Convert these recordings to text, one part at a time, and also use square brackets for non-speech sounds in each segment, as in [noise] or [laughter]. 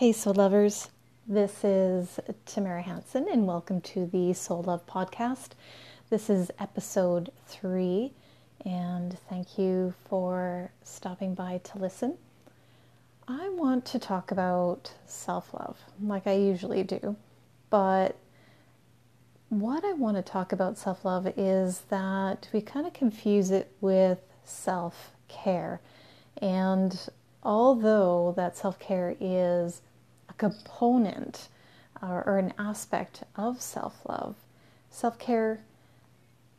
Hey, soul lovers. This is Tamara Hanson, and welcome to the Soul Love Podcast. This is episode three, and thank you for stopping by to listen. I want to talk about self love, like I usually do, but what I want to talk about self love is that we kind of confuse it with self care. And although that self care is component or, or an aspect of self love. Self care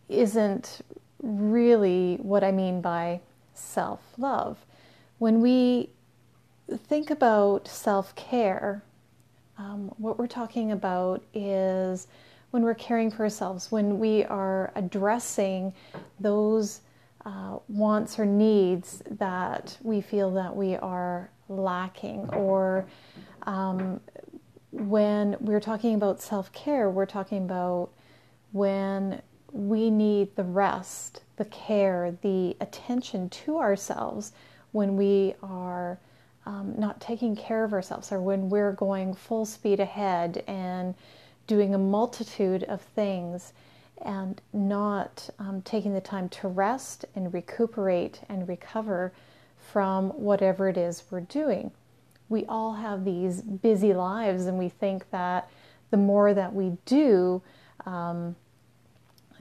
isn't really what I mean by self love. When we think about self care, um, what we're talking about is when we're caring for ourselves, when we are addressing those uh, wants or needs that we feel that we are lacking or um, when we're talking about self care, we're talking about when we need the rest, the care, the attention to ourselves when we are um, not taking care of ourselves or when we're going full speed ahead and doing a multitude of things and not um, taking the time to rest and recuperate and recover from whatever it is we're doing we all have these busy lives, and we think that the more that we do, um,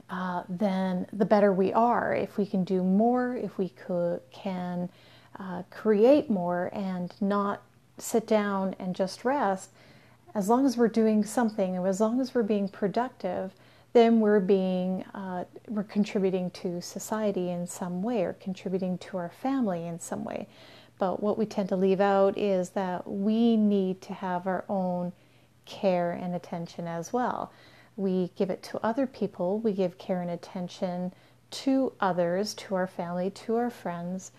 uh, then the better we are. If we can do more, if we could can uh, create more, and not sit down and just rest, as long as we're doing something, and as long as we're being productive, then we're being uh, we're contributing to society in some way, or contributing to our family in some way. But what we tend to leave out is that we need to have our own care and attention as well. We give it to other people, we give care and attention to others, to our family, to our friends.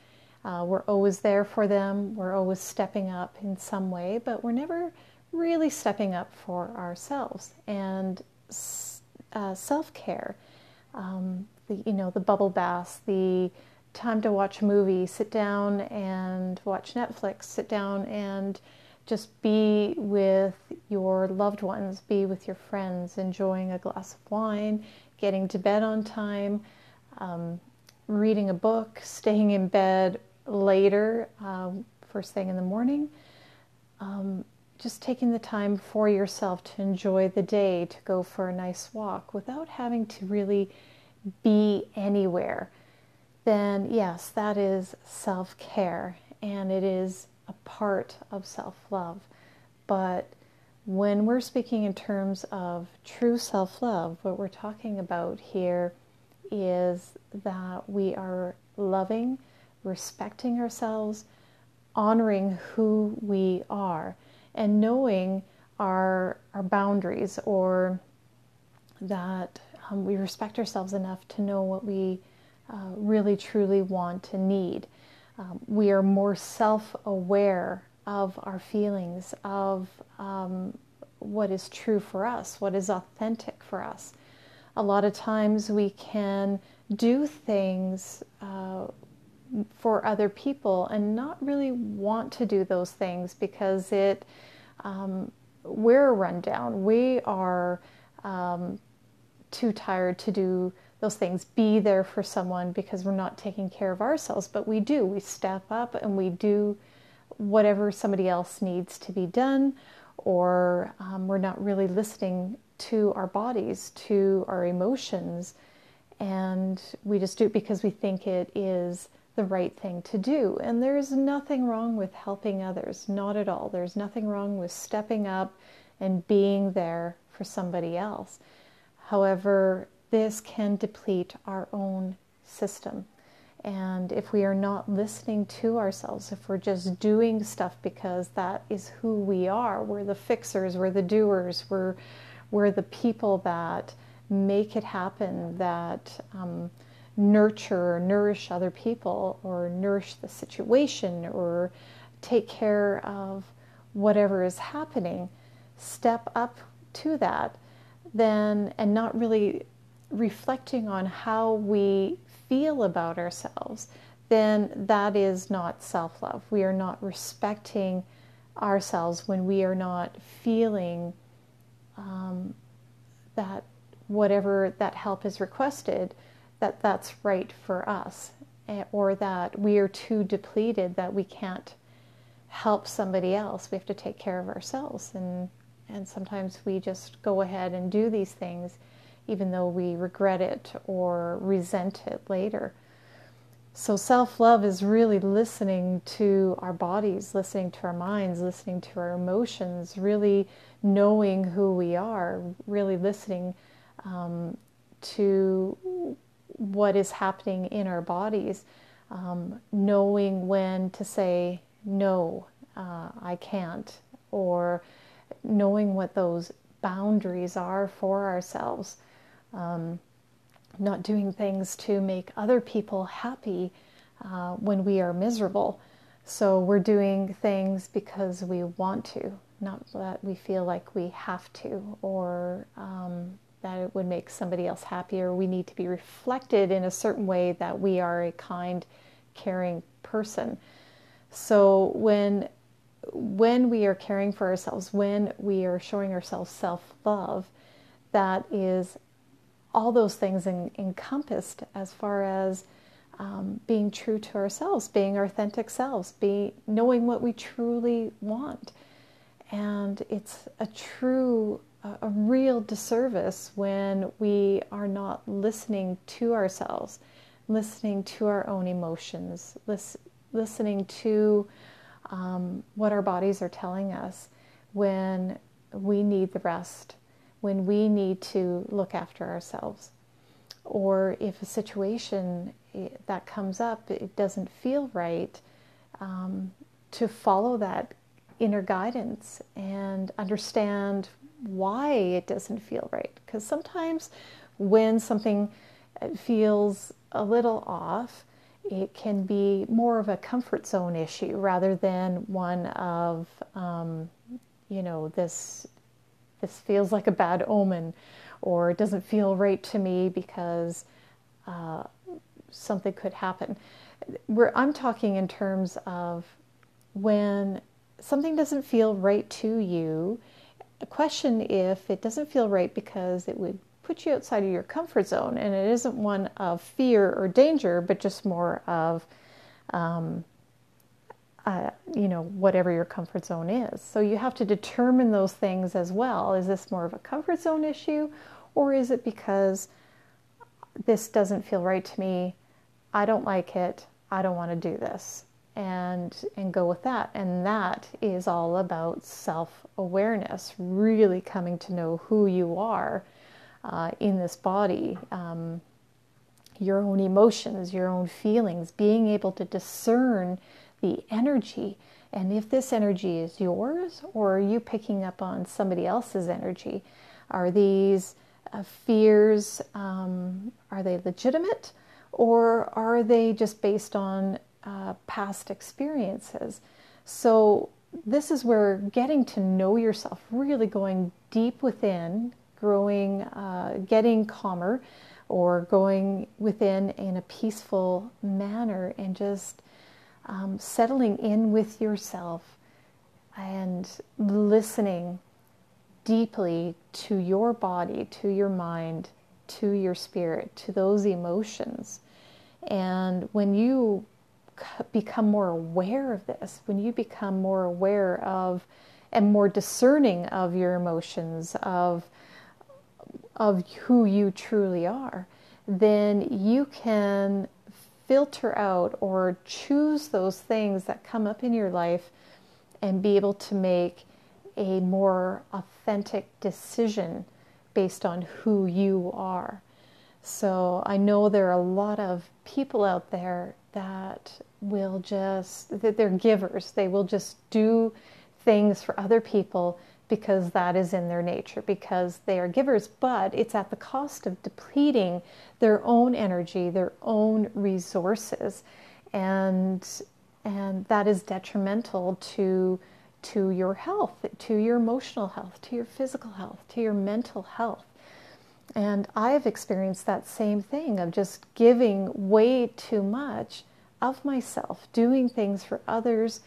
Uh, we're always there for them, we're always stepping up in some way, but we're never really stepping up for ourselves. And uh, self care, um, you know, the bubble baths, the time to watch a movie, sit down and watch Netflix, sit down and just be with your loved ones, be with your friends, enjoying a glass of wine, getting to bed on time, um, reading a book, staying in bed later, um, first thing in the morning. Um, just taking the time for yourself to enjoy the day, to go for a nice walk without having to really be anywhere then yes, that is self care and it is a part of self love. But when we're speaking in terms of true self love, what we're talking about here is that we are loving, respecting ourselves, honoring who we are, and knowing our, our boundaries or that um, we respect ourselves enough to know what we uh, really truly want and need. Um, we are more self aware of our feelings, of um, what is true for us, what is authentic for us. A lot of times we can do things uh, for other people and not really want to do those things because it um, we're run down. We are um, too tired to do those things, be there for someone because we're not taking care of ourselves, but we do. We step up and we do whatever somebody else needs to be done, or um, we're not really listening to our bodies, to our emotions, and we just do it because we think it is the right thing to do. And there's nothing wrong with helping others, not at all. There's nothing wrong with stepping up and being there for somebody else. However, this can deplete our own system. And if we are not listening to ourselves, if we're just doing stuff because that is who we are, we're the fixers, we're the doers, we're, we're the people that make it happen, that um, nurture or nourish other people, or nourish the situation, or take care of whatever is happening, step up to that, then, and not really reflecting on how we feel about ourselves, then that is not self love. We are not respecting ourselves when we are not feeling um, that whatever that help is requested, that that's right for us, eh, or that we are too depleted that we can't help somebody else. We have to take care of ourselves, and and sometimes we just go ahead and do these things, even though we regret it or resent it later. So, self love is really listening to our bodies, listening to our minds, listening to our emotions, really knowing who we are, really listening um, to what is happening in our bodies, um, knowing when to say, no, uh, I can't, or knowing what those boundaries are for ourselves. Um, not doing things to make other people happy uh, when we are miserable. So we're doing things because we want to, not that we feel like we have to or um, that it would make somebody else happier. we need to be reflected in a certain way that we are a kind, caring person. So when when we are caring for ourselves, when we are showing ourselves self love, that is all those things in, encompassed as far as um, being true to ourselves, being authentic selves, be knowing what we truly want. And it's a true, a real disservice when we are not listening to ourselves, listening to our own emotions, lis- listening to um, what our bodies are telling us when we need the rest when we need to look after ourselves. Or if a situation eh, that comes up, it doesn't feel right, um, to follow that inner guidance and understand why it doesn't feel right. Because sometimes when something eh, feels a little off, it can be more of a comfort zone issue rather than one of, um, you know, this this feels like a bad omen, or it doesn't feel right to me because uh, something could happen. I'm talking in terms of when something doesn't feel right to you, question if it doesn't feel right because it would put you outside of your comfort zone, and it isn't one of fear or danger, but just more of um, uh, you know, whatever your comfort zone is. So you have to determine those things as well. Is this more of a comfort zone issue, or is it because this doesn't feel right to me? I don't like it. I don't want to do this, and and go with that. And that is all about self awareness, really coming to know who you are uh, in this body. Um, your own emotions, your own feelings, being able to discern the energy. And if this energy is yours, or are you picking up on somebody else's energy? Are these uh, fears, um, are they legitimate, or are they just based on uh, past experiences? So, this is where getting to know yourself, really going deep within, growing, uh, getting calmer, or going within in a peaceful manner, and just um, settling in with yourself and listening deeply to your body, to your mind, to your spirit, to those emotions. And when you become more aware of this, when you become more aware of and more discerning of your emotions, of of who you truly are, then you can filter out or choose those things that come up in your life and be able to make a more authentic decision based on who you are. So I know there are a lot of people out there that will just, that they're givers. They will just do things for other people because that is in their nature, because they are givers, but it's at the cost of depleting their own energy, their own resources, and and that is detrimental to to your health, to your emotional health, to your physical health, to your mental health. And I've experienced that same thing of just giving way too much of myself, doing things for others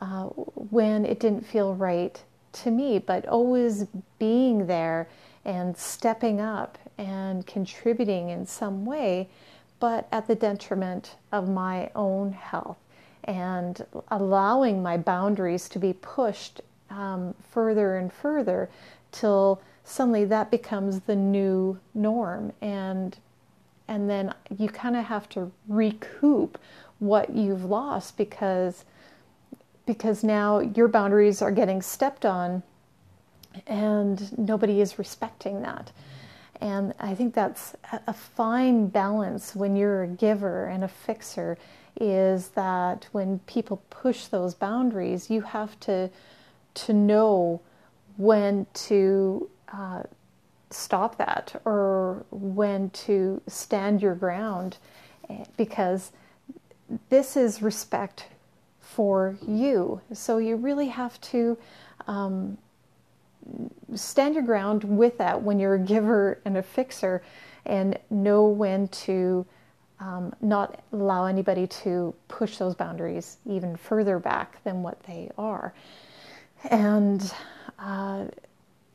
uh, when it didn't feel right to me, but always being there and stepping up and contributing in some way, but at the detriment of my own health and allowing my boundaries to be pushed um, further and further till suddenly that becomes the new norm. And and then you kind of have to recoup what you've lost because because now your boundaries are getting stepped on and nobody is respecting that. And I think that's a fine balance when you're a giver and a fixer is that when people push those boundaries, you have to to know when to uh, stop that or when to stand your ground eh, because this is respect for you. So you really have to um, stand your ground with that when you're a giver and a fixer and know when to um, not allow anybody to push those boundaries even further back than what they are. And uh,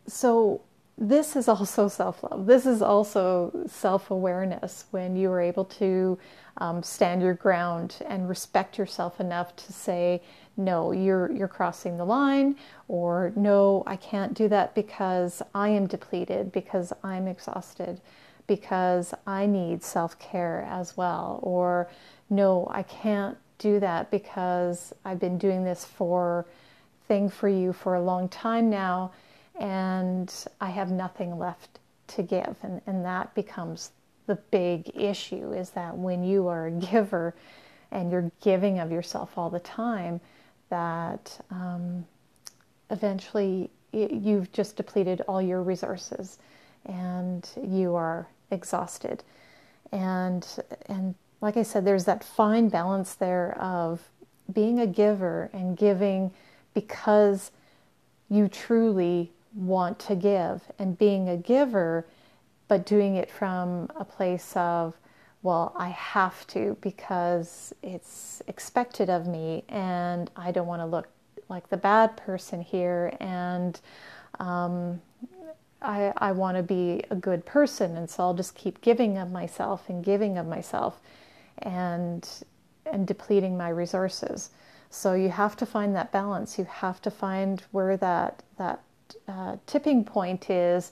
so this is also self love. This is also self awareness when you are able to um, stand your ground and respect yourself enough to say, no, you're, you're crossing the line, or no, I can't do that because I am depleted, because I'm exhausted, because I need self care as well, or no, I can't do that because I've been doing this for thing for you for a long time now and I have nothing left to give. And, and that becomes the big issue is that when you are a giver and you're giving of yourself all the time, that um, eventually it, you've just depleted all your resources and you are exhausted. And, and like I said, there's that fine balance there of being a giver and giving because you truly want to give and being a giver, but doing it from a place of, well, I have to because it's expected of me and I don't want to look like the bad person here and um, I, I want to be a good person and so I'll just keep giving of myself and giving of myself and and depleting my resources. So you have to find that balance. You have to find where that that uh, tipping point is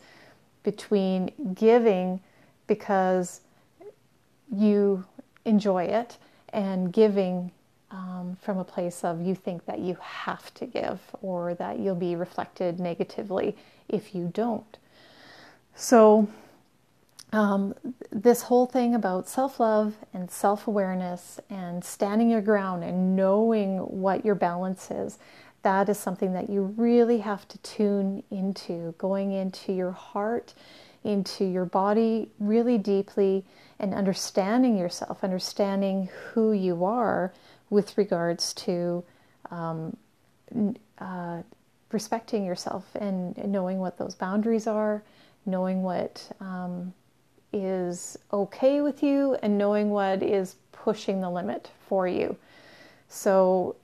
between giving because you enjoy it and giving um, from a place of you think that you have to give or that you'll be reflected negatively if you don't. So, um, this whole thing about self love and self awareness and standing your ground and knowing what your balance is that is something that you really have to tune into, going into your heart, into your body really deeply, and understanding yourself, understanding who you are with regards to um, uh, respecting yourself and knowing what those boundaries are, knowing what um, is okay with you, and knowing what is pushing the limit for you. So,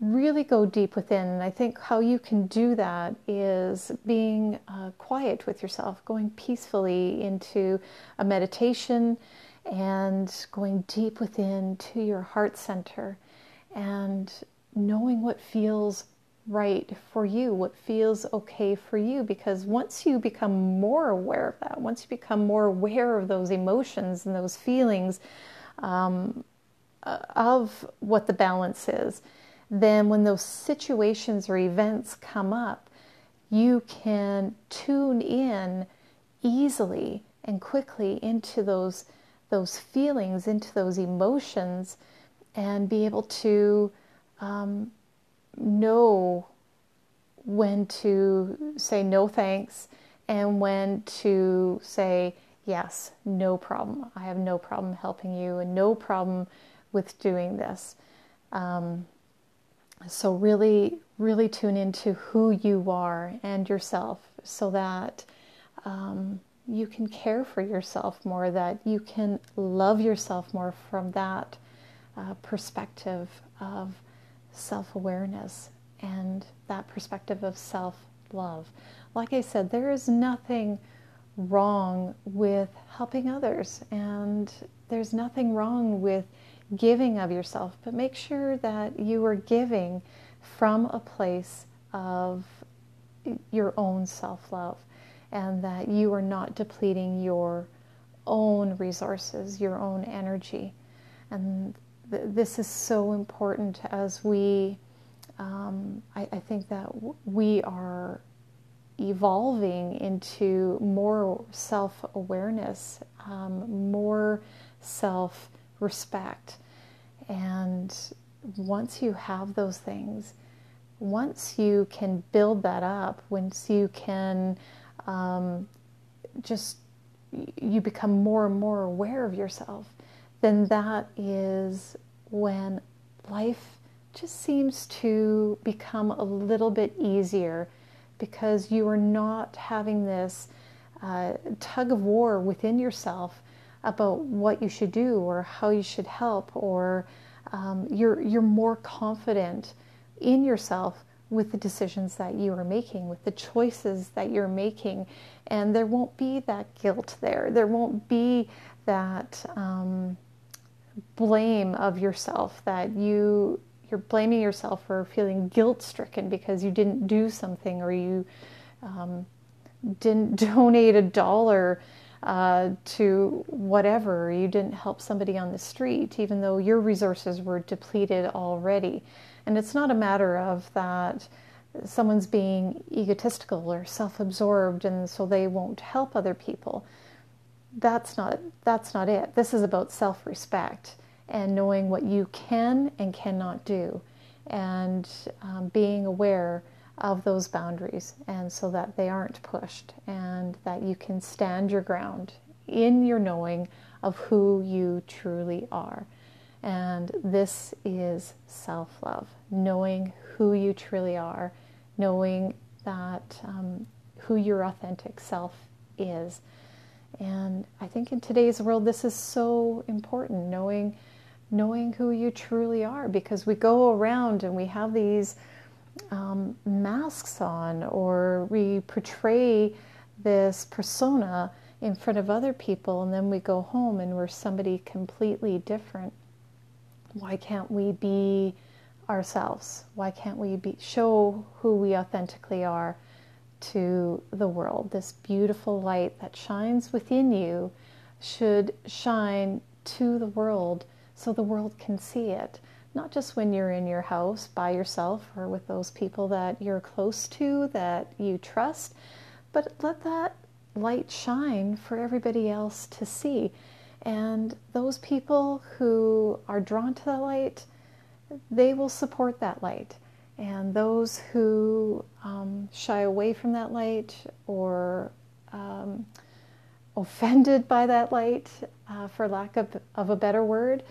really go deep within. And I think how you can do that is being uh, quiet with yourself, going peacefully into a meditation and going deep within to your heart center and knowing what feels right for you, what feels okay for you. Because once you become more aware of that, once you become more aware of those emotions and those feelings um, uh, of what the balance is, then when those situations or events come up, you can tune in easily and quickly into those those feelings, into those emotions, and be able to um, know when to say no thanks and when to say yes, no problem. I have no problem helping you and no problem with doing this. Um, so, really, really tune into who you are and yourself so that um, you can care for yourself more, that you can love yourself more from that uh, perspective of self awareness and that perspective of self love. Like I said, there is nothing wrong with helping others, and there's nothing wrong with giving of yourself, but make sure that you are giving from a place of your own self love and that you are not depleting your own resources, your own energy. And th- this is so important as we, um, I, I, think that w- we are evolving into more self awareness, um, more self respect. And once you have those things, once you can build that up, once you can um, just you become more and more aware of yourself, then that is when life just seems to become a little bit easier because you are not having this uh, tug of war within yourself about what you should do or how you should help, or um, you're, you're more confident in yourself with the decisions that you are making, with the choices that you're making. And there won't be that guilt there. There won't be that um, blame of yourself that you you're blaming yourself for feeling guilt stricken because you didn't do something or you um, didn't [laughs] donate a dollar uh, to whatever, you didn't help somebody on the street, even though your resources were depleted already. And it's not a matter of that someone's being egotistical or self-absorbed and so they won't help other people. That's not that's not it. This is about self-respect and knowing what you can and cannot do and um, being aware of those boundaries and so that they aren't pushed and that you can stand your ground in your knowing of who you truly are. And this is self love, knowing who you truly are, knowing that um, who your authentic self is. And I think in today's world, this is so important, knowing, knowing who you truly are, because we go around and we have these um, masks on or we portray this persona in front of other people and then we go home and we're somebody completely different. Why can't we be ourselves? Why can't we be, show who we authentically are to the world? This beautiful light that shines within you should shine to the world so the world can see it not just when you're in your house by yourself or with those people that you're close to, that you trust, but let that light shine for everybody else to see. And those people who are drawn to the light, they will support that light. And those who um, shy away from that light or um, offended by that light, uh, for lack of, of a better word,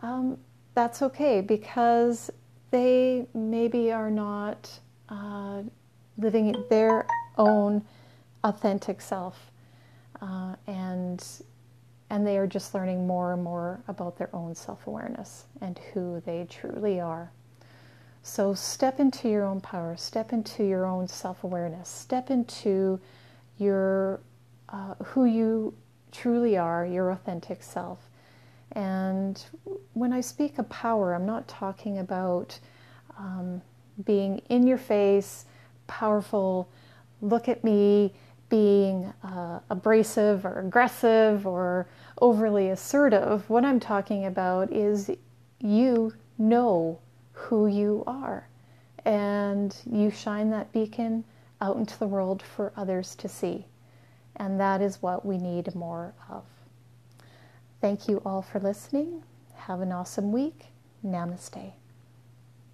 um, that's okay because they maybe are not uh, living their own authentic self, uh, and and they are just learning more and more about their own self-awareness and who they truly are. So step into your own power, step into your own self-awareness, step into your uh, who you truly are, your authentic self and when I speak of power, I'm not talking about um, being in your face, powerful, look at me, being uh, abrasive or aggressive or overly assertive. What I'm talking about is you know who you are and you shine that beacon out into the world for others to see. And that is what we need more of. Thank you all for listening. Have an awesome week. Namaste.